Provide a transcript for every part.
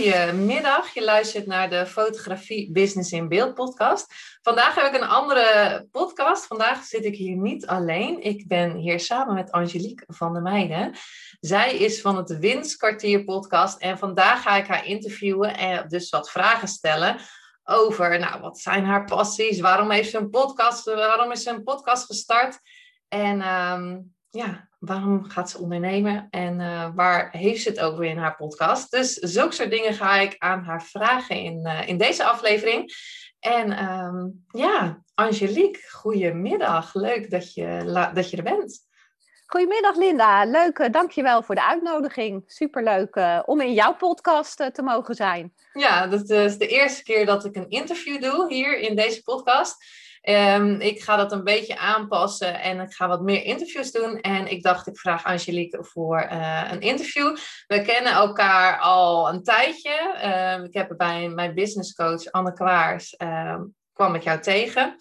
Goedemiddag, je luistert naar de Fotografie Business in Beeld podcast. Vandaag heb ik een andere podcast. Vandaag zit ik hier niet alleen. Ik ben hier samen met Angelique van der Meijden. Zij is van het Winstkwartier podcast en vandaag ga ik haar interviewen en dus wat vragen stellen over, nou, wat zijn haar passies? Waarom heeft ze een podcast? Waarom is ze een podcast gestart? En ehm, ja, waarom gaat ze ondernemen en uh, waar heeft ze het over in haar podcast? Dus zulke soort dingen ga ik aan haar vragen in, uh, in deze aflevering. En um, ja, Angelique, goedemiddag. Leuk dat je, dat je er bent. Goedemiddag Linda, leuk, uh, dankjewel voor de uitnodiging. Superleuk uh, om in jouw podcast uh, te mogen zijn. Ja, dat is de eerste keer dat ik een interview doe hier in deze podcast. Um, ik ga dat een beetje aanpassen en ik ga wat meer interviews doen. En ik dacht, ik vraag Angelique voor uh, een interview. We kennen elkaar al een tijdje. Uh, ik heb bij mijn business coach Anne Kwaars, uh, kwam ik jou tegen.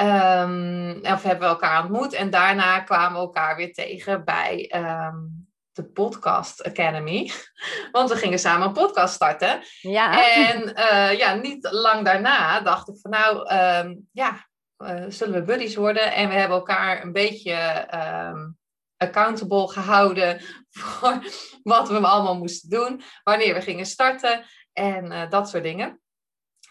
Um, of hebben we elkaar ontmoet. En daarna kwamen we elkaar weer tegen bij um, de Podcast Academy. Want we gingen samen een podcast starten. Ja. En uh, ja, niet lang daarna dacht ik van nou, um, ja, uh, zullen we buddies worden. En we hebben elkaar een beetje um, accountable gehouden voor wat we allemaal moesten doen, wanneer we gingen starten en uh, dat soort dingen.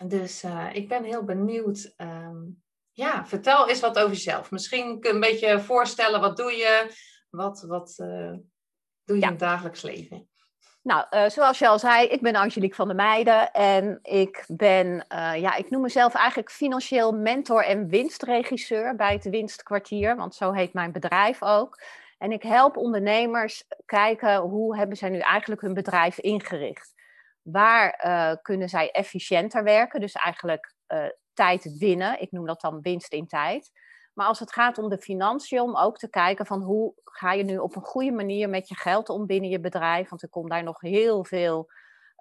Dus uh, ik ben heel benieuwd. Um, ja, vertel eens wat over jezelf. Misschien kun je een beetje voorstellen, wat doe je? Wat, wat doe je ja. in het dagelijks leven? Nou, uh, zoals je al zei, ik ben Angelique van der Meijden en ik ben, uh, ja, ik noem mezelf eigenlijk financieel mentor en winstregisseur bij het Winstkwartier, want zo heet mijn bedrijf ook. En ik help ondernemers kijken hoe hebben zij nu eigenlijk hun bedrijf ingericht. Waar uh, kunnen zij efficiënter werken, dus eigenlijk tijd winnen. Ik noem dat dan winst in tijd. Maar als het gaat om de financiën, om ook te kijken van hoe ga je nu op een goede manier met je geld om binnen je bedrijf. Want er komt daar nog heel veel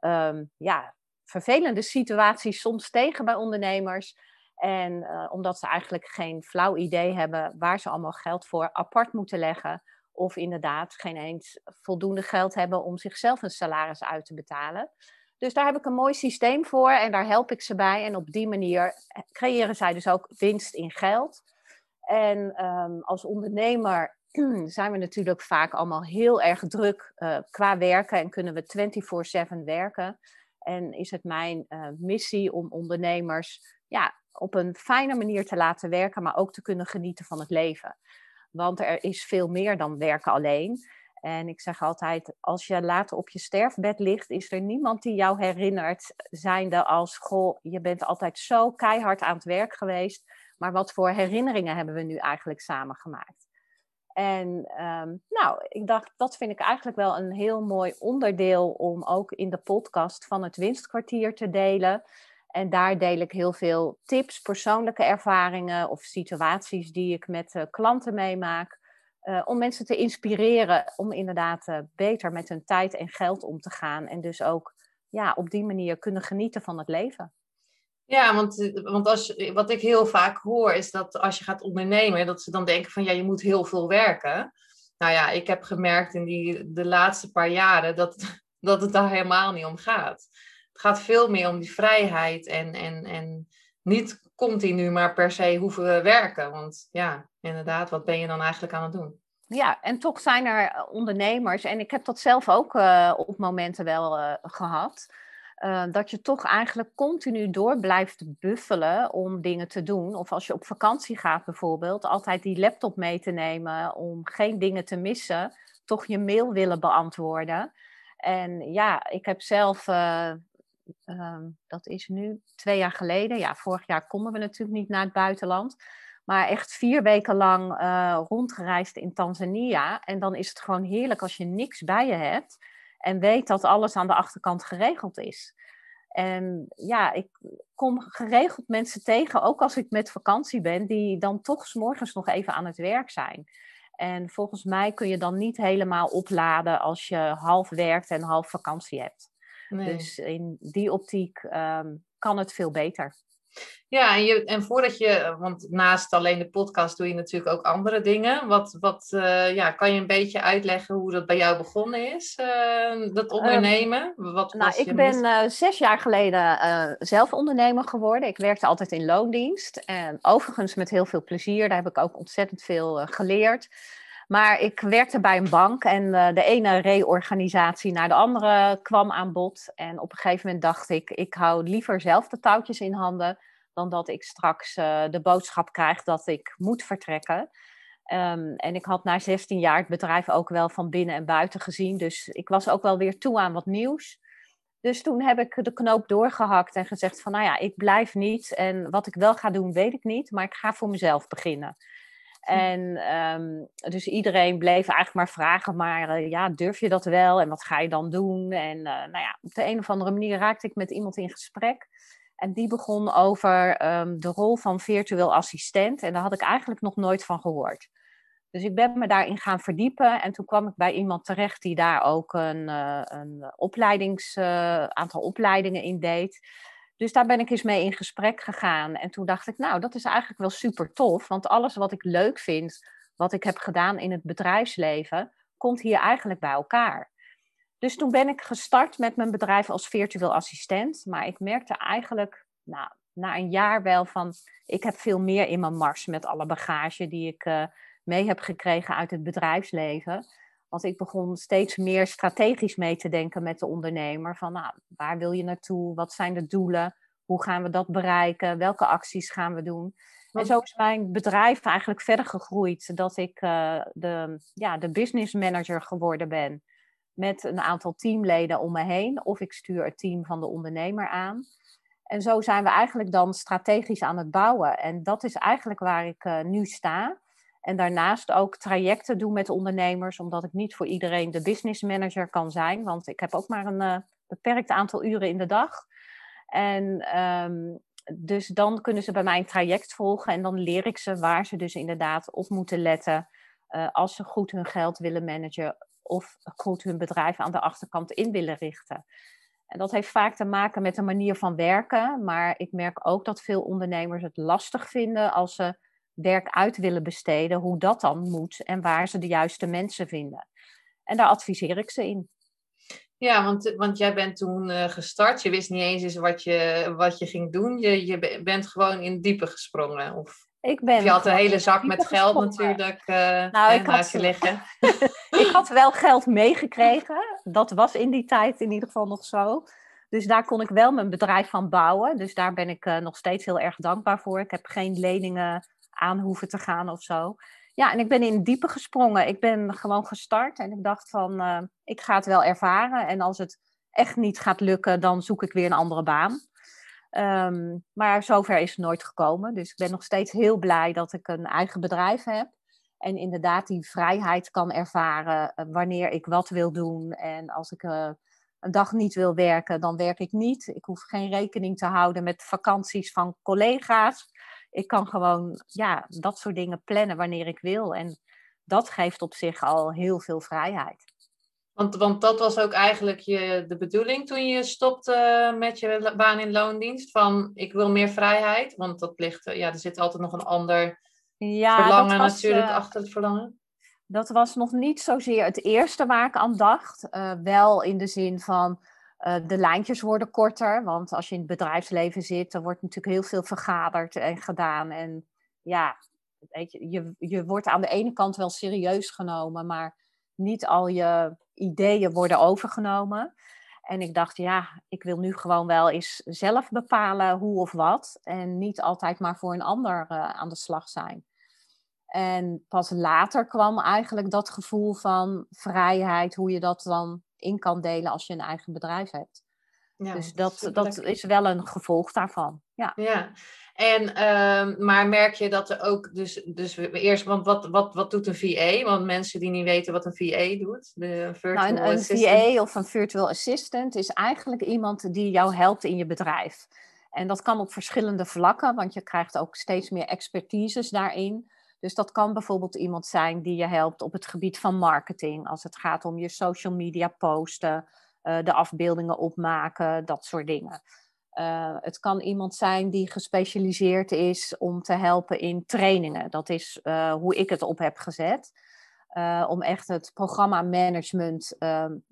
um, ja, vervelende situaties soms tegen bij ondernemers. En uh, omdat ze eigenlijk geen flauw idee hebben waar ze allemaal geld voor apart moeten leggen. Of inderdaad geen eens voldoende geld hebben om zichzelf een salaris uit te betalen. Dus daar heb ik een mooi systeem voor en daar help ik ze bij. En op die manier creëren zij dus ook winst in geld. En um, als ondernemer zijn we natuurlijk vaak allemaal heel erg druk uh, qua werken en kunnen we 24/7 werken. En is het mijn uh, missie om ondernemers ja, op een fijne manier te laten werken, maar ook te kunnen genieten van het leven. Want er is veel meer dan werken alleen. En ik zeg altijd, als je later op je sterfbed ligt, is er niemand die jou herinnert, zijnde als, goh, je bent altijd zo keihard aan het werk geweest maar wat voor herinneringen hebben we nu eigenlijk samen gemaakt? En um, nou, ik dacht, dat vind ik eigenlijk wel een heel mooi onderdeel om ook in de podcast van het Winstkwartier te delen. En daar deel ik heel veel tips, persoonlijke ervaringen of situaties die ik met uh, klanten meemaak. Uh, om mensen te inspireren om inderdaad uh, beter met hun tijd en geld om te gaan. En dus ook ja, op die manier kunnen genieten van het leven. Ja, want, want als, wat ik heel vaak hoor is dat als je gaat ondernemen, dat ze dan denken van ja, je moet heel veel werken. Nou ja, ik heb gemerkt in die, de laatste paar jaren dat, dat het daar helemaal niet om gaat. Het gaat veel meer om die vrijheid en, en, en niet continu maar per se hoeven we werken. Want ja, inderdaad, wat ben je dan eigenlijk aan het doen? Ja, en toch zijn er ondernemers, en ik heb dat zelf ook uh, op momenten wel gehad uh, dat je toch eigenlijk continu door blijft buffelen om dingen te doen. Of als je op vakantie gaat bijvoorbeeld, altijd die laptop mee te nemen om geen dingen te missen, toch je mail willen beantwoorden. En ja, ik heb zelf, uh, uh, dat is nu twee jaar geleden, ja, vorig jaar konden we natuurlijk niet naar het buitenland. Maar echt vier weken lang rondgereisd in Tanzania. En dan is het gewoon heerlijk als je niks bij je hebt En weet dat alles aan de achterkant geregeld is. En ja, ik kom geregeld mensen tegen, ook als ik met vakantie ben, die dan toch s morgens nog even aan het werk zijn. En volgens mij kun je dan niet helemaal opladen als je half werkt en half vakantie hebt. Dus in die optiek ehm, kan het veel beter. Ja, en, je, en voordat je, want naast alleen de podcast doe je natuurlijk ook andere dingen. Wat, wat uh, ja, kan je een beetje uitleggen hoe dat bij jou begonnen is, uh, dat ehm, ondernemen? Wat nou, ik ben uh, zes jaar geleden zelf ondernemer geworden. Ik werkte altijd in loondienst. En overigens met heel veel plezier. Daar heb ik ook ontzettend veel geleerd. Maar ik werkte bij een bank en de ene reorganisatie naar de andere kwam aan bod. En op een gegeven moment dacht ik, ik hou liever zelf de touwtjes in handen dan dat ik straks uh, de boodschap krijg dat ik moet vertrekken. Um, en ik had na 16 jaar het bedrijf ook wel van binnen en buiten gezien. Dus ik was ook wel weer toe aan wat nieuws. Dus toen heb ik de knoop doorgehakt en gezegd van nou ja, ik blijf niet. En wat ik wel ga doen, weet ik niet. Maar ik ga voor mezelf beginnen. Hm. En um, dus iedereen bleef eigenlijk maar vragen, maar uh, ja, durf je dat wel? En wat ga je dan doen? En uh, nou ja, op de een of andere manier raakte ik met iemand in gesprek. En die begon over um, de rol van virtueel assistent. En daar had ik eigenlijk nog nooit van gehoord. Dus ik ben me daarin gaan verdiepen. En toen kwam ik bij iemand terecht die daar ook een, uh, een opleidings, aantal opleidingen in deed. Dus daar ben ik eens mee in gesprek gegaan. En toen dacht ik, nou, dat is eigenlijk wel super tof. Want alles wat ik leuk vind, wat ik heb gedaan in het bedrijfsleven, komt hier eigenlijk bij elkaar. Dus toen ben ik gestart met mijn bedrijf als virtueel assistent. Maar ik merkte eigenlijk nou, na een jaar wel van, ik heb veel meer in mijn mars met alle bagage die ik uh, mee heb gekregen uit het bedrijfsleven. Want ik begon steeds meer strategisch mee te denken met de ondernemer. Van nou, waar wil je naartoe? Wat zijn de doelen? Hoe gaan we dat bereiken? Welke acties gaan we doen? En zo is mijn bedrijf eigenlijk verder gegroeid. Dat ik uh, de, ja, de business manager geworden ben met een aantal teamleden om me heen. Of ik stuur het team van de ondernemer aan. En zo zijn we eigenlijk dan strategisch aan het bouwen. En dat is eigenlijk waar ik uh, nu sta. En daarnaast ook trajecten doen met ondernemers, omdat ik niet voor iedereen de business manager kan zijn. Want ik heb ook maar een uh, beperkt aantal uren in de dag. En um, dus dan kunnen ze bij mij een traject volgen en dan leer ik ze waar ze dus inderdaad op moeten letten. Uh, als ze goed hun geld willen managen of goed hun bedrijf aan de achterkant in willen richten. En dat heeft vaak te maken met de manier van werken, maar ik merk ook dat veel ondernemers het lastig vinden als ze werk uit willen besteden, hoe dat dan moet en waar ze de juiste mensen vinden. En daar adviseer ik ze in. Ja, want, want jij bent toen uh, gestart. Je wist niet eens eens wat je, wat je ging doen. Je, je bent gewoon in diepe gesprongen. Of, ik ben je had een hele zak met geld natuurlijk uh, nou, ik had, liggen. ik had wel geld meegekregen. Dat was in die tijd in ieder geval nog zo. Dus daar kon ik wel mijn bedrijf van bouwen. Dus daar ben ik uh, nog steeds heel erg dankbaar voor. Ik heb geen leningen aan hoeven te gaan of zo. Ja, en ik ben in diepe gesprongen. Ik ben gewoon gestart en ik dacht van, uh, ik ga het wel ervaren. En als het echt niet gaat lukken, dan zoek ik weer een andere baan. Um, maar zover is het nooit gekomen. Dus ik ben nog steeds heel blij dat ik een eigen bedrijf heb. En inderdaad die vrijheid kan ervaren uh, wanneer ik wat wil doen. En als ik uh, een dag niet wil werken, dan werk ik niet. Ik hoef geen rekening te houden met vakanties van collega's. Ik kan gewoon ja, dat soort dingen plannen wanneer ik wil. En dat geeft op zich al heel veel vrijheid. Want, want dat was ook eigenlijk je, de bedoeling toen je stopte met je baan in loondienst. Van ik wil meer vrijheid. Want dat ligt, ja, er zit altijd nog een ander ja, verlangen was, natuurlijk uh, achter het verlangen. Dat was nog niet zozeer het eerste waar ik aan dacht. Uh, wel in de zin van uh, de lijntjes worden korter. Want als je in het bedrijfsleven zit, dan wordt natuurlijk heel veel vergaderd en gedaan. En ja, weet je, je, wordt aan de ene kant wel serieus genomen, maar niet al je ideeën worden overgenomen. En ik dacht, ja, ik wil nu gewoon wel eens zelf bepalen hoe of wat. En niet altijd maar voor een ander uh, aan de slag zijn. En pas later kwam eigenlijk dat gevoel van vrijheid, hoe je dat dan in kan delen als je een eigen bedrijf hebt. Ja, dus dat, dat is wel een gevolg daarvan. Ja. ja. En, ehm, maar merk je dat er ook, dus, dus eerst, want wat, wat, wat doet een VA? Want mensen die niet weten wat een VA doet, de virtual nou, een, een VA of een virtual assistant is eigenlijk iemand die jou helpt in je bedrijf. En dat kan op verschillende vlakken, want je krijgt ook steeds meer expertises daarin. Dus dat kan bijvoorbeeld iemand zijn die je helpt op het gebied van marketing, als het gaat om je social media posten, uh, de afbeeldingen opmaken, dat soort dingen. Uh, het kan iemand zijn die gespecialiseerd is om te helpen in trainingen. Dat is uh, hoe ik het op heb gezet. om echt het programma-management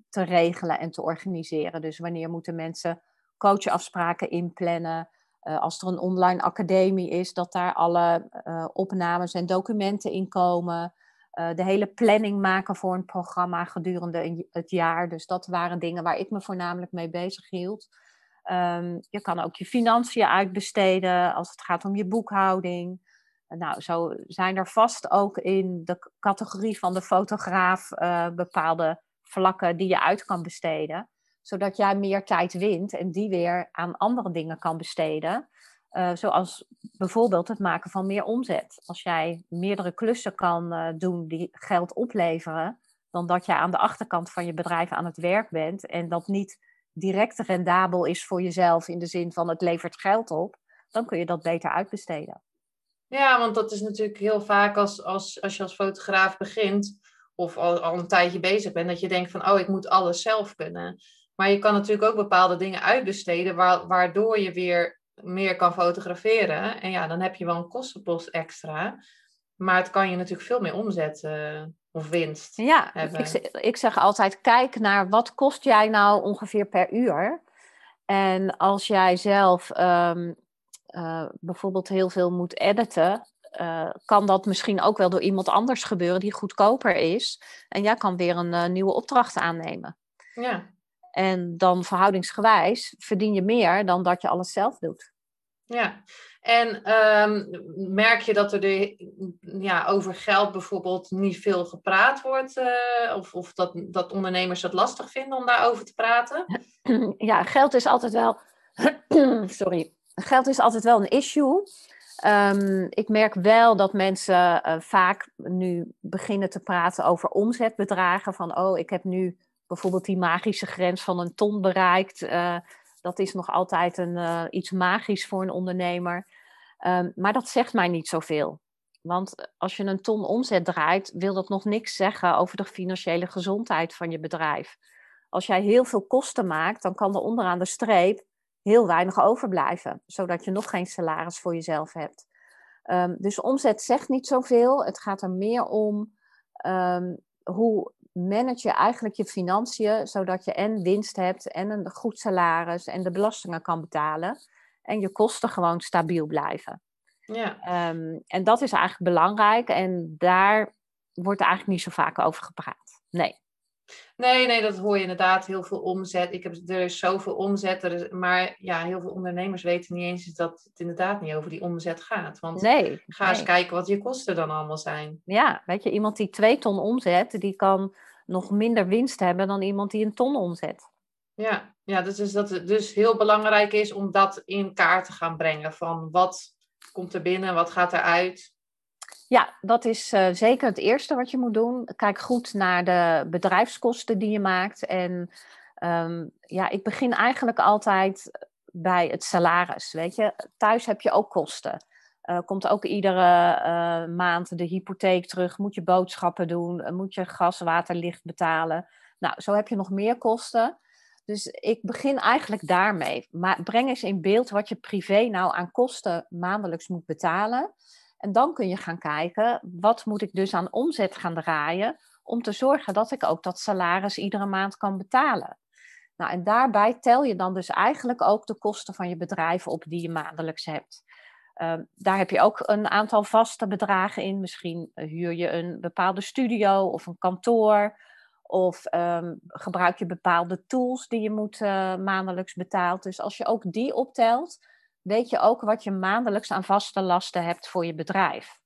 te regelen en te organiseren. Dus wanneer moeten mensen coachafspraken inplannen? Uh, als er een online academie is, dat daar alle uh, opnames en documenten in komen. Uh, de hele planning maken voor een programma gedurende het jaar. Dus dat waren dingen waar ik me voornamelijk mee bezig hield. Um, je kan ook je financiën uitbesteden als het gaat om je boekhouding. Nou, zo zijn er vast ook in de categorie van de fotograaf bepaalde vlakken die je uit kan besteden zodat jij meer tijd wint en die weer aan andere dingen kan besteden. Uh, zoals bijvoorbeeld het maken van meer omzet. Als jij meerdere klussen kan uh, doen die geld opleveren, dan dat jij aan de achterkant van je bedrijf aan het werk bent en dat niet direct rendabel is voor jezelf in de zin van het levert geld op, dan kun je dat beter uitbesteden. Ja, want dat is natuurlijk heel vaak als, als, als je als fotograaf begint of al, al een tijdje bezig bent, dat je denkt van, oh, ik moet alles zelf kunnen. Maar je kan natuurlijk ook bepaalde dingen uitbesteden, waardoor je weer meer kan fotograferen. En ja, dan heb je wel een kostenpost extra. Maar het kan je natuurlijk veel meer omzet uh, of winst ja, hebben. Ik, ik zeg altijd, kijk naar wat kost jij nou ongeveer per uur. En als jij zelf um, uh, bijvoorbeeld heel veel moet editen, uh, kan dat misschien ook wel door iemand anders gebeuren die goedkoper is. En jij kan weer een nieuwe opdracht aannemen. Ja. En dan verhoudingsgewijs verdien je meer dan dat je alles zelf doet. Ja, en um, merk je dat er de, ja, over geld bijvoorbeeld niet veel gepraat wordt? Uh, of of dat, dat ondernemers het lastig vinden om daarover te praten? Ja, geld is altijd wel. Sorry. Geld is altijd wel een issue. Um, ik merk wel dat mensen uh, vaak nu beginnen te praten over omzetbedragen. Van oh, ik heb nu bijvoorbeeld die magische grens van een ton bereikt. Uh, dat is nog altijd een, uh, iets magisch voor een ondernemer. Um, maar dat zegt mij niet zoveel. Want als je een ton omzet draait, wil dat nog niks zeggen over de financiële gezondheid van je bedrijf. Als jij heel veel kosten maakt, dan kan er onderaan de streep heel weinig overblijven, zodat je nog geen salaris voor jezelf hebt. Um, dus omzet zegt niet zoveel. Het gaat er meer om um, hoe manage je eigenlijk je financiën zodat je en winst hebt en een goed salaris en de belastingen kan betalen en je kosten gewoon stabiel blijven. Ja. Um, en dat is eigenlijk belangrijk en daar wordt eigenlijk niet zo vaak over gepraat. Nee. Nee, nee, dat hoor je inderdaad. Heel veel omzet. Ik heb, er is zoveel omzet. Er is, maar ja, heel veel ondernemers weten niet eens dat het inderdaad niet over die omzet gaat. Want nee, ga eens kijken wat je kosten dan allemaal zijn. Ja, weet je, iemand die twee ton omzet, die kan nog minder winst hebben dan iemand die een ton omzet. Ja, ja dus, dus dat het dus heel belangrijk is om dat in kaart te gaan brengen. Van wat komt er binnen, wat gaat eruit. Ja, dat is uh, zeker het eerste wat je moet doen. Kijk goed naar de bedrijfskosten die je maakt. En um, ja, ik begin eigenlijk altijd bij het salaris. Weet je, thuis heb je ook kosten. Uh, komt ook iedere uh, maand de hypotheek terug? Moet je boodschappen doen? moet je gas, water, licht betalen? Nou, zo heb je nog meer kosten. Dus ik begin eigenlijk daarmee. Maar breng eens in beeld wat je privé nou aan kosten maandelijks moet betalen. En dan kun je gaan kijken, wat moet ik dus aan omzet gaan draaien om te zorgen dat ik ook dat salaris iedere maand kan betalen. Nou, en daarbij tel je dan dus eigenlijk ook de kosten van je bedrijf op die je maandelijks hebt. Uh, daar heb je ook een aantal vaste bedragen in. Misschien huur je een bepaalde studio of een kantoor. Of um, gebruik je bepaalde tools die je moet uh, maandelijks betaalt. Dus als je ook die optelt, weet je ook wat je maandelijks aan vaste lasten hebt voor je bedrijf.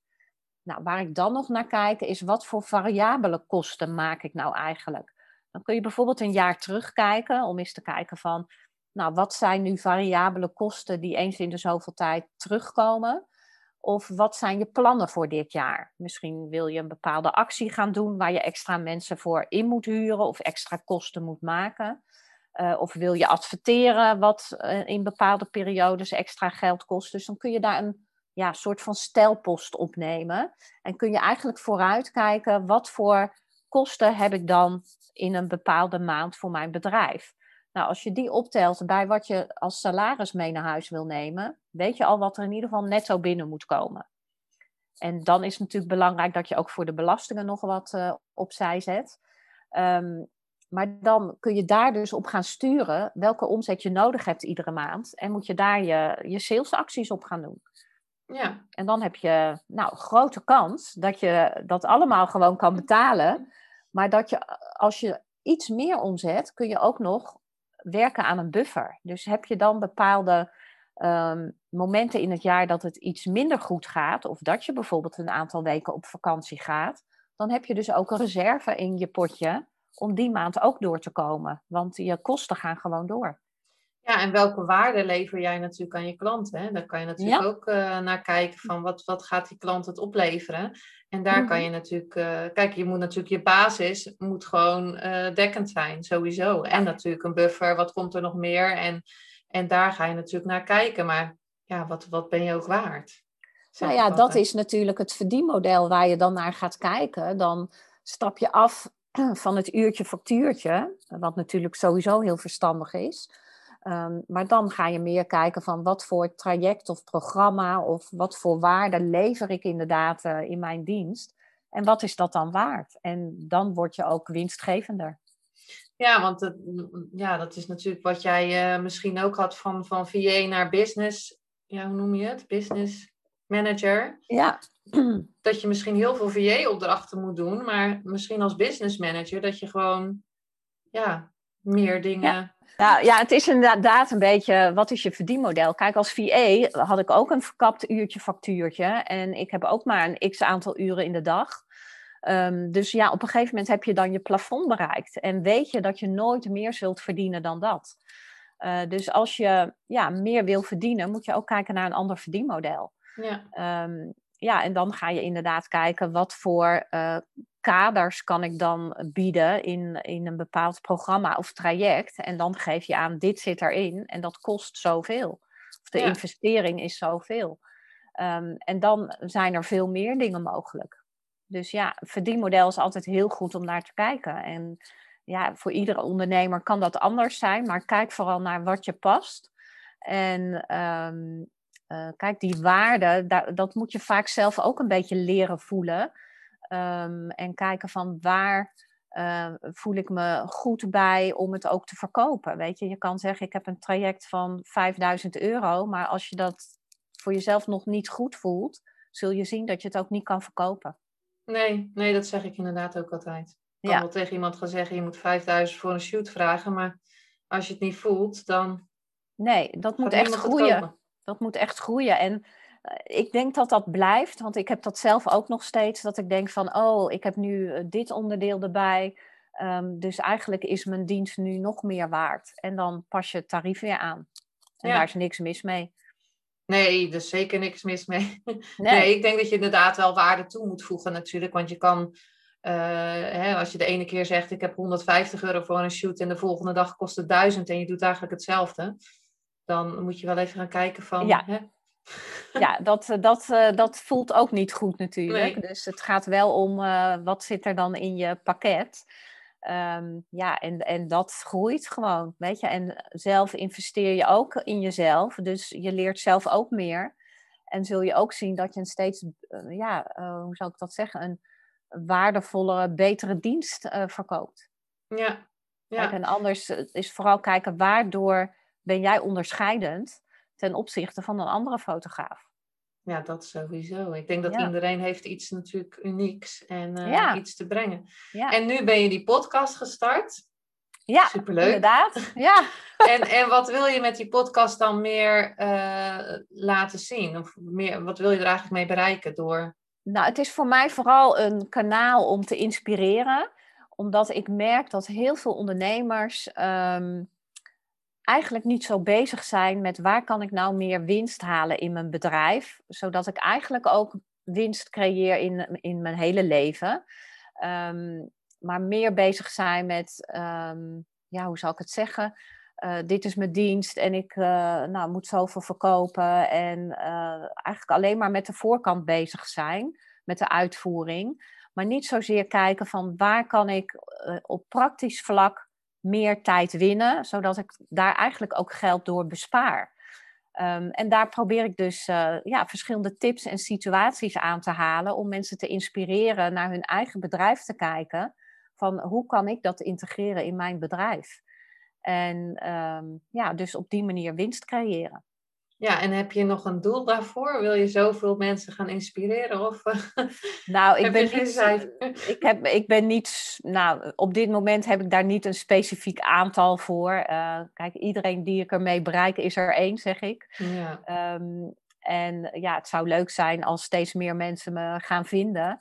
Nou, waar ik dan nog naar kijk, is wat voor variabele kosten maak ik nou eigenlijk? Dan kun je bijvoorbeeld een jaar terugkijken om eens te kijken van nou, wat zijn nu variabele kosten die eens in de zoveel tijd terugkomen? Of wat zijn je plannen voor dit jaar? Misschien wil je een bepaalde actie gaan doen waar je extra mensen voor in moet huren of extra kosten moet maken. Uh, of wil je adverteren wat uh, in bepaalde periodes extra geld kost. Dus dan kun je daar een ja, soort van stelpost opnemen. En kun je eigenlijk vooruitkijken wat voor kosten heb ik dan in een bepaalde maand voor mijn bedrijf. Nou, als je die optelt bij wat je als salaris mee naar huis wil nemen, weet je al wat er in ieder geval netto binnen moet komen. En dan is het natuurlijk belangrijk dat je ook voor de belastingen nog wat uh, opzij zet. Um, maar dan kun je daar dus op gaan sturen welke omzet je nodig hebt iedere maand. En moet je daar je, je salesacties op gaan doen. Ja. En dan heb je nou grote kans dat je dat allemaal gewoon kan betalen. Maar dat je als je iets meer omzet, kun je ook nog werken aan een buffer. Dus heb je dan bepaalde um, momenten in het jaar dat het iets minder goed gaat, of dat je bijvoorbeeld een aantal weken op vakantie gaat, dan heb je dus ook een reserve in je potje om die maand ook door te komen. Want je kosten gaan gewoon door. Ja, en welke waarde lever jij natuurlijk aan je klanten? Hè? Daar kan je natuurlijk ook uh, naar kijken van wat, wat gaat die klant het opleveren. En daar kan mhm. je natuurlijk, uh, kijk, je moet natuurlijk je basis moet gewoon uh, dekkend zijn, sowieso. En natuurlijk een buffer, wat komt er nog meer? En, en daar ga je natuurlijk naar kijken. Maar ja, wat, wat ben je ook waard? Nou ja, dat is natuurlijk het verdienmodel waar je dan naar gaat kijken. Dan stap je af van het uurtje factuurtje, wat natuurlijk sowieso heel verstandig is. Um, maar dan ga je meer kijken van wat voor traject of programma of wat voor waarde lever ik inderdaad uh, in mijn dienst. En wat is dat dan waard? En dan word je ook winstgevender. Ja, want het, ja, dat is natuurlijk wat jij uh, misschien ook had van, van VA naar business. Ja, hoe noem je het? Business manager. Ja. Dat je misschien heel veel VA-opdrachten moet doen, maar misschien als business manager dat je gewoon ja, meer dingen. Ja. Nou ja, het is inderdaad een beetje, wat is je verdienmodel? Kijk, als VA had ik ook een verkapt uurtje factuurtje. En ik heb ook maar een x aantal uren in de dag. Um, dus ja, op een gegeven moment heb je dan je plafond bereikt. En weet je dat je nooit meer zult verdienen dan dat. Uh, dus als je ja, meer wil verdienen, moet je ook kijken naar een ander verdienmodel. Ja. Um, ja, en dan ga je inderdaad kijken wat voor uh, kaders kan ik dan bieden in, in een bepaald programma of traject. En dan geef je aan, dit zit erin en dat kost zoveel. Of de investering is zoveel. Um, en dan zijn er veel meer dingen mogelijk. Dus ja, verdienmodel is altijd heel goed om naar te kijken. En ja, voor iedere ondernemer kan dat anders zijn, maar kijk vooral naar wat je past. En um, uh, kijk, die waarde, dat moet je vaak zelf ook een beetje leren voelen. Um, en kijken van waar uh, voel ik me goed bij om het ook te verkopen. Weet je, je kan zeggen ik heb een traject van 5000 euro, maar als je dat voor jezelf nog niet goed voelt, zul je zien dat je het ook niet kan verkopen. Nee, nee, dat zeg ik inderdaad ook altijd. Ik kan ja. wel tegen iemand gaan zeggen, je moet 5000 voor een shoot vragen, maar als je het niet voelt, dan. Nee, dat moet echt groeien. Dat moet echt groeien. En eh, ik denk dat dat blijft, want ik heb dat zelf ook nog steeds. Dat ik denk van, oh, ik heb nu eh, dit onderdeel erbij. Um, dus eigenlijk is mijn dienst nu nog meer waard. En dan pas je het tarief weer aan. En daar is niks mis mee. Nee, er is zeker niks mis mee. Nee. nee. ik denk dat je inderdaad wel waarde toe moet voegen natuurlijk. Want je kan, uh, hè, als je de ene keer zegt ik heb 150 euro voor een shoot en de volgende dag kost het 1000 en je doet eigenlijk hetzelfde dan moet je wel even gaan kijken van. Ja, hè? ja dat, eh, dat, eh, dat voelt ook niet goed natuurlijk. Dus het gaat wel om uh, wat zit er dan in je pakket. Um, ja, en, en dat groeit gewoon, weet je. En zelf investeer je ook in jezelf. Dus je leert zelf ook meer. En zul je ook zien dat je een steeds, uh, ja, uh, hoe zou ik dat zeggen, een waardevollere, betere dienst verkoopt. Ja. ja. Kijk, en anders is vooral kijken waardoor ben jij onderscheidend ten opzichte van een andere fotograaf. Ja, dat sowieso. Ik denk dat iedereen heeft iets natuurlijk unieks en uh, iets te brengen. Ja. En nu ben je die podcast gestart. Ja, Superleuk. inderdaad. Ja. en, en wat wil je met die podcast dan meer uh, laten zien? Of meer, wat wil je er eigenlijk mee bereiken door? Nou, het is voor mij vooral een kanaal om te inspireren. Omdat ik merk dat heel veel ondernemers... Um, eigenlijk niet zo bezig zijn met waar kan ik nou meer winst halen in mijn bedrijf, zodat ik eigenlijk ook winst creëer in, in mijn hele leven. Ehm, maar meer bezig zijn met, ehm, ja, hoe zal ik het zeggen? Uh, dit is mijn dienst en ik uh, nou, moet zoveel verkopen. En uh, eigenlijk alleen maar met de voorkant bezig zijn, met de uitvoering. Maar niet zozeer kijken van waar kan ik op praktisch vlak meer tijd winnen, zodat ik daar eigenlijk ook geld door bespaar. Um, en daar probeer ik dus uh, ja, verschillende tips en situaties aan te halen om mensen te inspireren naar hun eigen bedrijf te kijken. Van hoe kan ik dat integreren in mijn bedrijf? En um, ja, dus op die manier winst creëren. Ja, en heb je nog een doel daarvoor? Wil je zoveel mensen gaan inspireren? Of nou, ik ben niet. Ik, heb, ik ben niet. Nou, op dit moment heb ik daar niet een specifiek aantal voor. Uh, kijk, iedereen die ik ermee bereik is er één, zeg ik. Ja. Um, en ja, het zou leuk zijn als steeds meer mensen me gaan vinden.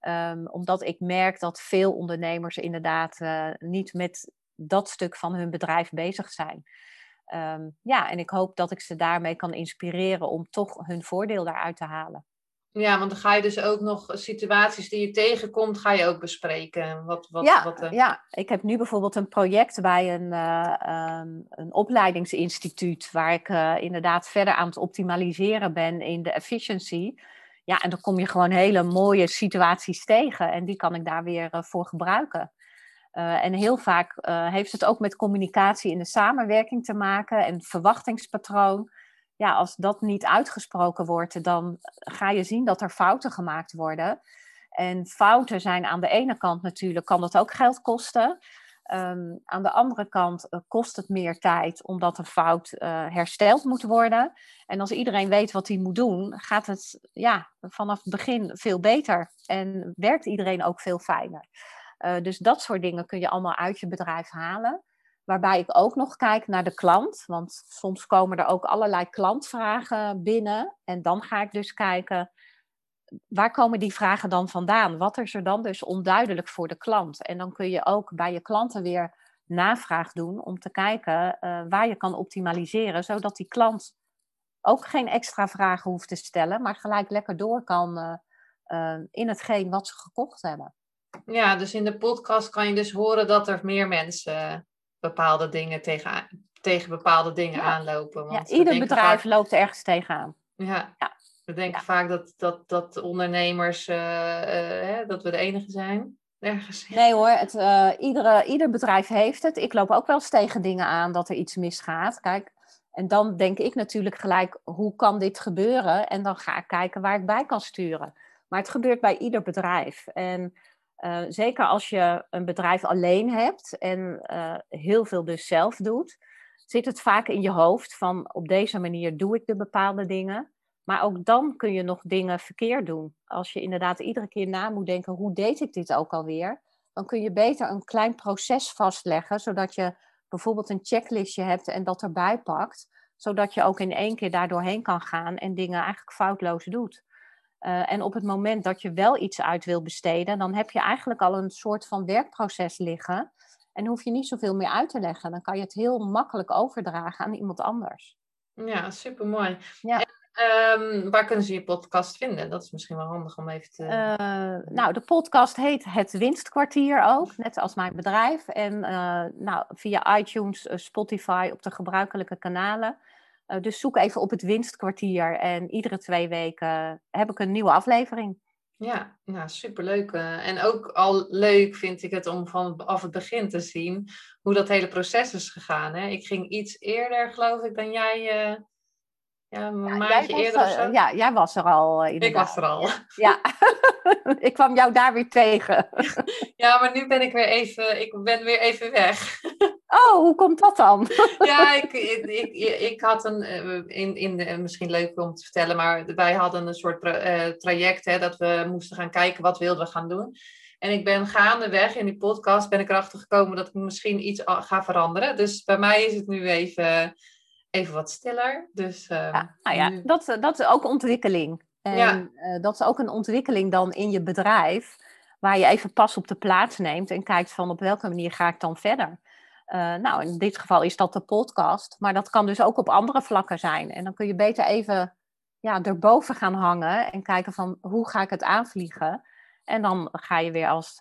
Um, omdat ik merk dat veel ondernemers inderdaad uh, niet met dat stuk van hun bedrijf bezig zijn. Um, ja, en ik hoop dat ik ze daarmee kan inspireren om toch hun voordeel daaruit te halen. Ja, want dan ga je dus ook nog situaties die je tegenkomt, ga je ook bespreken. Wat, wat, ja, wat, uh... ja, ik heb nu bijvoorbeeld een project bij een, uh, um, een opleidingsinstituut, waar ik uh, inderdaad verder aan het optimaliseren ben in de efficiency. Ja, en dan kom je gewoon hele mooie situaties tegen en die kan ik daar weer voor gebruiken. Uh, en heel vaak uh, heeft het ook met communicatie in de samenwerking te maken en verwachtingspatroon. Ja, als dat niet uitgesproken wordt, dan ga je zien dat er fouten gemaakt worden. En fouten zijn aan de ene kant natuurlijk, kan dat ook geld kosten. Um, aan de andere kant uh, kost het meer tijd omdat een fout hersteld moet worden. En als iedereen weet wat hij moet doen, gaat het ja, vanaf het begin veel beter. En werkt iedereen ook veel fijner. Uh, dus dat soort dingen kun je allemaal uit je bedrijf halen. Waarbij ik ook nog kijk naar de klant. Want soms komen er ook allerlei klantvragen binnen. En dan ga ik dus kijken, waar komen die vragen dan vandaan? Wat is er dan dus onduidelijk voor de klant? En dan kun je ook bij je klanten weer navraag doen om te kijken uh, waar je kan optimaliseren, zodat die klant ook geen extra vragen hoeft te stellen, maar gelijk lekker door kan uh, in hetgeen wat ze gekocht hebben. Ja, dus in de podcast kan je dus horen dat er meer mensen bepaalde dingen tegen, tegen bepaalde dingen aanlopen. Want ja, ieder bedrijf loopt ergens tegenaan. Ja, ja. we denken vaak dat, dat, dat ondernemers, uh, uh, dat we de enige zijn. Ergens. Nee hoor, het, uh, iedere, ieder bedrijf heeft het. Ik loop ook wel eens tegen dingen aan dat er iets misgaat. Kijk, en dan denk ik natuurlijk gelijk, hoe kan dit gebeuren? En dan ga ik kijken waar ik bij kan sturen. Maar het gebeurt bij ieder bedrijf. En uh, zeker als je een bedrijf alleen hebt en uh, heel veel dus zelf doet, zit het vaak in je hoofd van op deze manier doe ik de bepaalde dingen. Maar ook dan kun je nog dingen verkeerd doen. Als je inderdaad iedere keer na moet denken, hoe deed ik dit ook alweer? Dan kun je beter een klein proces vastleggen, zodat je bijvoorbeeld een checklistje hebt en dat erbij pakt. Zodat je ook in één keer daar doorheen kan gaan en dingen eigenlijk foutloos doet. Uh, en op het moment dat je wel iets uit wil besteden, dan heb je eigenlijk al een soort van werkproces liggen. En hoef je niet zoveel meer uit te leggen. Dan kan je het heel makkelijk overdragen aan iemand anders. Ja, supermooi. Ja. En, um, waar kunnen ze je podcast vinden? Dat is misschien wel handig om even te. Uh, nou, de podcast heet Het Winstkwartier ook, net als mijn bedrijf. En uh, nou, via iTunes, Spotify op de gebruikelijke kanalen. Uh, dus zoek even op het winstkwartier en iedere twee weken heb ik een nieuwe aflevering. Ja, nou, superleuk. Uh, en ook al leuk vind ik het om vanaf het begin te zien hoe dat hele proces is gegaan. Hè? Ik ging iets eerder, geloof ik, dan jij. Ja, een ja, maandje was, eerder of zo. Ja, jij was er al. ik was er al. Ja, ik kwam jou daar weer tegen. ja, maar nu ben ik weer even, ik ben weer even weg. Oh, hoe komt dat dan? ja, ik, ik, ik, had een, eh, in, in misschien leuk om te vertellen, maar wij hadden een soort uh, traject hè, dat we moesten gaan kijken wat wilden we gaan doen. En ik ben gaandeweg in die podcast ben ik erachter gekomen dat ik misschien iets ga veranderen. Dus bij mij is het nu even, even wat stiller. Dus, uh, ja, nou ja, dat, dat is ook ontwikkeling. En ja. dat is ook een ontwikkeling dan in je bedrijf, waar je even pas op de plaats neemt en kijkt van op welke manier ga ik dan verder. nou, in dit geval is dat de podcast, maar dat kan dus ook op andere vlakken zijn. En dan kun je beter even ja, erboven gaan hangen en kijken van hoe ga ik het aanvliegen. En dan ga je weer als,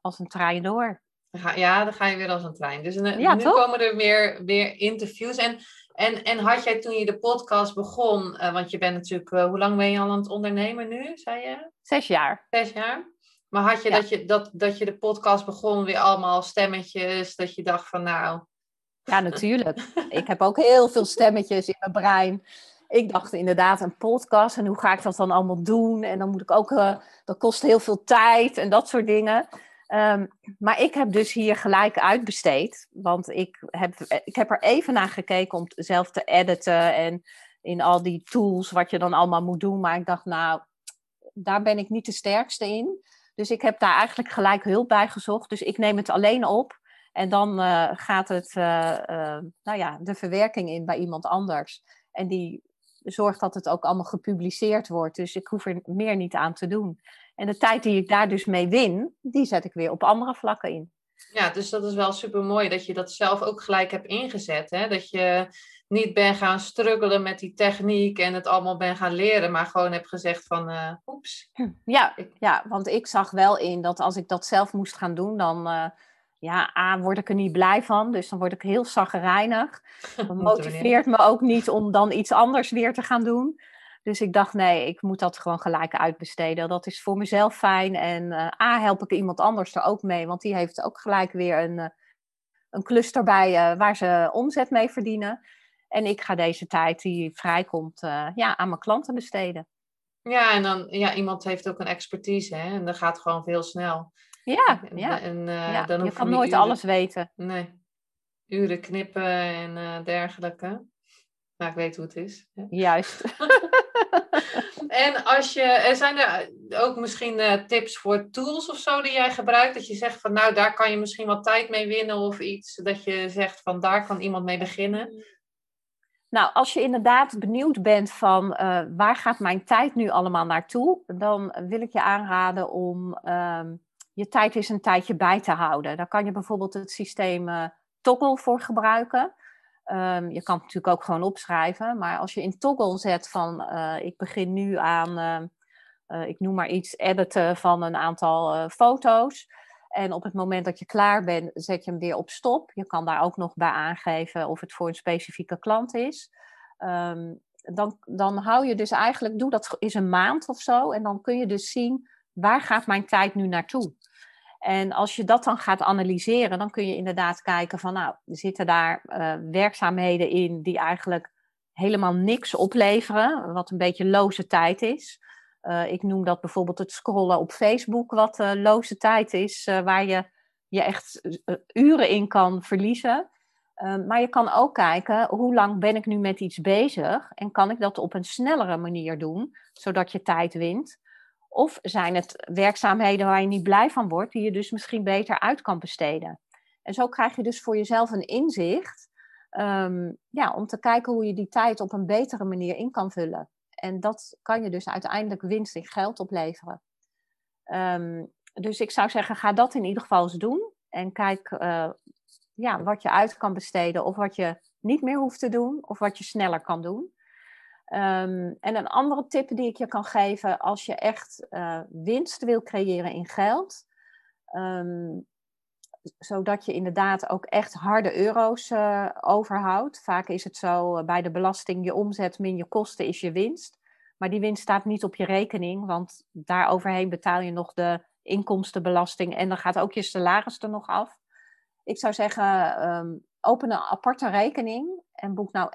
als een trein door. Ja, dan ga je weer als een trein. Dus nu komen er weer, weer interviews. En, en, en had jij toen je de podcast begon, uh, want je bent natuurlijk, uh, hoe lang ben je al aan het ondernemen nu, zei je? Zes jaar. Zes jaar. Maar had je, dat, je dat, dat je de podcast begon weer allemaal stemmetjes, dat je dacht van nou... Ja, natuurlijk. ik heb ook heel veel stemmetjes in mijn brein. Ik dacht inderdaad een podcast en hoe ga ik dat dan allemaal doen? En dan moet ik ook, uh, dat kost heel veel tijd en dat soort dingen. Um, maar ik heb dus hier gelijk uitbesteed. Want ik heb, ik heb er even naar gekeken om zelf te editen. En in al die tools wat je dan allemaal moet doen. Maar ik dacht, nou, daar ben ik niet de sterkste in. Dus ik heb daar eigenlijk gelijk hulp bij gezocht. Dus ik neem het alleen op. En dan uh, gaat het, uh, uh, nou ja, de verwerking in bij iemand anders. En die zorgt dat het ook allemaal gepubliceerd wordt. Dus ik hoef er meer niet aan te doen. En de tijd die ik daar dus mee win, die zet ik weer op andere vlakken in. Ja, dus dat is wel super mooi dat je dat zelf ook gelijk hebt ingezet. Hè? Dat je niet bent gaan struggelen met die techniek en het allemaal bent gaan leren, maar gewoon hebt gezegd van uh, oeps. Ja, ja, want ik zag wel in dat als ik dat zelf moest gaan doen, dan uh, ja, A, word ik er niet blij van. Dus dan word ik heel zaggerijnig. Dat motiveert me ook niet om dan iets anders weer te gaan doen. Dus ik dacht, nee, ik moet dat gewoon gelijk uitbesteden. Dat is voor mezelf fijn. En uh, A, help ik iemand anders er ook mee. Want die heeft ook gelijk weer een, uh, een klus erbij uh, waar ze omzet mee verdienen. En ik ga deze tijd die vrijkomt ja, aan mijn klanten besteden. Ja, en dan, ja, iemand heeft ook een expertise. Hè? En dat gaat gewoon veel snel. Ja, ja. En, ja dan je kan nooit alles weten. Nee. Uren knippen en dergelijke. Nou, ik weet hoe het is. Juist. en als je, er zijn er ook misschien uh, tips voor tools of zo die jij gebruikt? Dat je zegt van nou, daar kan je misschien wat tijd mee winnen of iets. Dat je zegt van daar kan iemand mee beginnen. Nou, als je inderdaad benieuwd bent van uh, waar gaat mijn tijd nu allemaal naartoe, dan wil ik je aanraden om uh, je tijd eens een tijdje bij te houden. Daar kan je bijvoorbeeld het systeem uh, Toggle voor gebruiken. Um, je kan het natuurlijk ook gewoon opschrijven, maar als je in toggle zet van uh, ik begin nu aan, uh, ik noem maar iets, editen van een aantal foto's. En op het moment dat je klaar bent, zet je hem weer op stop. Je kan daar ook nog bij aangeven of het voor een specifieke klant is. Um, dan, dan hou je dus eigenlijk, doe dat eens een maand of zo. En dan kun je dus zien, waar gaat mijn tijd nu naartoe? En als je dat dan gaat analyseren, dan kun je inderdaad kijken van, nou, zitten daar uh, werkzaamheden in die eigenlijk helemaal niks opleveren, wat een beetje loze tijd is. Uh, ik noem dat bijvoorbeeld het scrollen op Facebook, wat uh, loze tijd is, waar je je echt uren in kan verliezen. maar je kan ook kijken, hoe lang ben ik nu met iets bezig en kan ik dat op een snellere manier doen, zodat je tijd wint. Of zijn het werkzaamheden waar je niet blij van wordt, die je dus misschien beter uit kan besteden. En zo krijg je dus voor jezelf een inzicht um, ja, om te kijken hoe je die tijd op een betere manier in kan vullen. En dat kan je dus uiteindelijk winst in geld opleveren. Um, dus ik zou zeggen, ga dat in ieder geval eens doen. En kijk uh, ja, wat je uit kan besteden of wat je niet meer hoeft te doen of wat je sneller kan doen. Um, en een andere tip die ik je kan geven als je echt uh, winst wil creëren in geld, um, zodat je inderdaad ook echt harde euro's uh, overhoudt. Vaak is het zo uh, bij de belasting, je omzet min je kosten is je winst. Maar die winst staat niet op je rekening, want daar overheen betaal je nog de inkomstenbelasting en dan gaat ook je salaris er nog af. Ik zou zeggen, um, open een aparte rekening en boek nou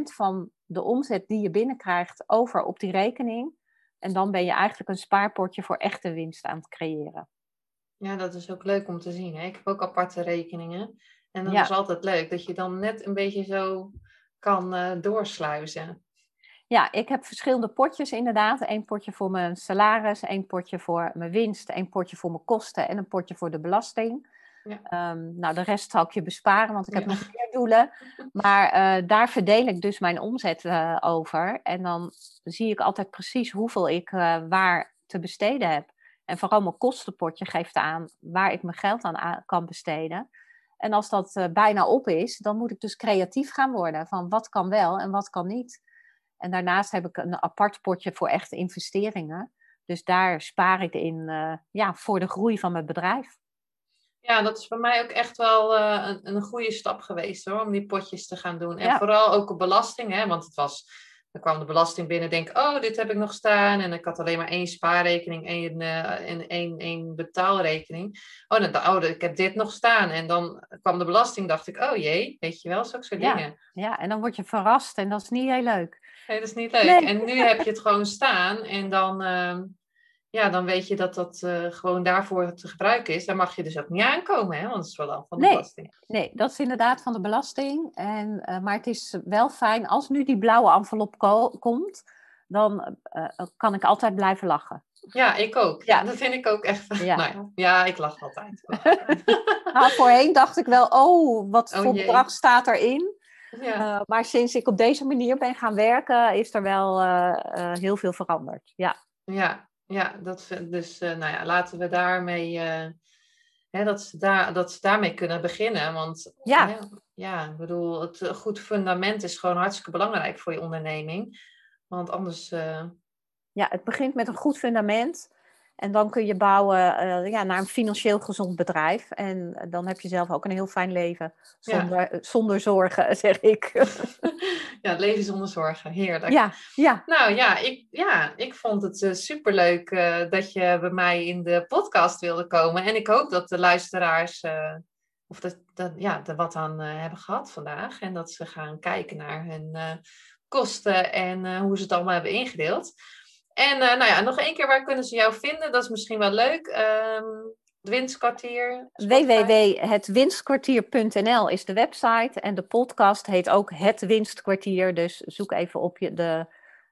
1% van de omzet die je binnenkrijgt over op die rekening. En dan ben je eigenlijk een spaarpotje voor echte winst aan het creëren. Ja, dat is ook leuk om te zien. Hè? Ik heb ook aparte rekeningen. En dat is altijd leuk dat je dan net een beetje zo kan uh, doorsluizen. Ja, ik heb verschillende potjes inderdaad. Eén potje voor mijn salaris, één potje voor mijn winst, één potje voor mijn kosten en een potje voor de belasting. Ja. Um, nou, de rest zal ik je besparen, want ik heb nog meer doelen. Maar uh, daar verdeel ik dus mijn omzet uh, over. En dan zie ik altijd precies hoeveel ik uh, waar te besteden heb. En vooral mijn kostenpotje geeft aan waar ik mijn geld aan kan besteden. En als dat bijna op is, dan moet ik dus creatief gaan worden van wat kan wel en wat kan niet. En daarnaast heb ik een apart potje voor echte investeringen. Dus daar spaar ik in ja, voor de groei van mijn bedrijf. Ja, dat is voor mij ook echt wel uh, een, een goede stap geweest hoor, om die potjes te gaan doen. En vooral ook op belasting, hè, want het was, dan kwam de belasting binnen, denk oh, dit heb ik nog staan. En ik had alleen maar één spaarrekening één, uh, en één, één betaalrekening. Oh, dan, oh, ik heb dit nog staan. En dan kwam de belasting, dacht ik, oh jee, weet je wel, zulke soort ja. dingen. Ja, en dan word je verrast en dat is niet heel leuk. Nee, dat is niet leuk. En nu heb je het gewoon staan en dan... Uh, ja, dan weet je dat dat uh, gewoon daarvoor te gebruiken is. Daar mag je dus ook niet aankomen, hè? want het is wel al van de nee, belasting. Nee, dat is inderdaad van de belasting. En, uh, maar het is wel fijn, als nu die blauwe envelop komt, dan uh, kan ik altijd blijven lachen. Ja, ik ook. Ja, dat vind ik ook echt. Ja, nou ja, ja ik lach altijd. nou, voorheen dacht ik wel, oh, wat oh, voor bedrag staat erin? Ja. maar sinds ik op deze manier ben gaan werken, is er wel heel veel veranderd. Ja. Ja, ja, dat, dus uh, nou ja, laten we daarmee, uh, hè, dat, ze daar, dat ze daarmee kunnen beginnen. Want ja, hè, ja ik bedoel, het eh, goed fundament is gewoon hartstikke belangrijk voor je onderneming. Want anders. Ja, het begint met een goed fundament. En dan kun je bouwen uh, ja, naar een financieel gezond bedrijf. En dan heb je zelf ook een heel fijn leven. Zonder, ja. zonder zorgen, zeg ik. ja, het leven zonder zorgen. Heerlijk. Ja, ja. Nou ja, ik, ja, ik vond het uh, superleuk uh, dat je bij mij in de podcast wilde komen. En ik hoop dat de luisteraars of dat, dat, ja, er wat aan hebben gehad vandaag. En dat ze gaan kijken naar hun kosten en hoe ze het allemaal hebben ingedeeld. En uh, nou ja, nog één keer, waar kunnen ze jou vinden? Dat is misschien wel leuk. Um, het Winstkwartier. www.hetwinstkwartier.nl is de website. En de podcast heet ook Het Winstkwartier. Dus zoek even op je, de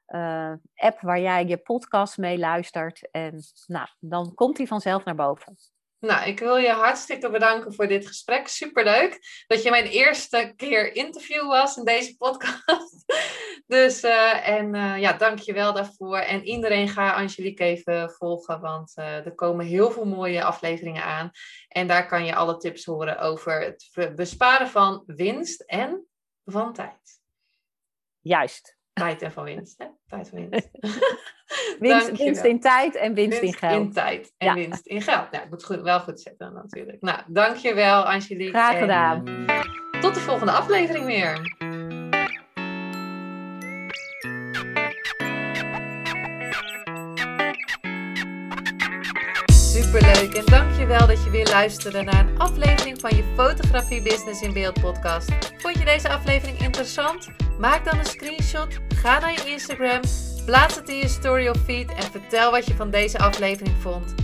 uh, app waar jij je podcast mee luistert. En nou, dan komt hij vanzelf naar boven. Nou, ik wil je hartstikke bedanken voor dit gesprek. Superleuk dat je mijn eerste keer interview was in deze podcast. dus, uh, en uh, ja, dank je wel daarvoor. En iedereen ga Angelique even volgen, want uh, er komen heel veel mooie afleveringen aan. En daar kan je alle tips horen over het besparen van winst en van tijd. Juist. Tijd en van winst. Hè? Tijd van winst. winst, winst in tijd en winst, winst in geld. in tijd en ja. winst in geld. Nou, ik moet goed, wel goed zetten natuurlijk. Nou, dankjewel Angelique. Graag gedaan. En, uh, tot de volgende aflevering weer. Superleuk en dankjewel dat je weer luisterde naar een aflevering van je Fotografie Business in Beeld podcast. Vond je deze aflevering interessant? Maak dan een screenshot, ga naar je Instagram, plaats het in je story of feed en vertel wat je van deze aflevering vond.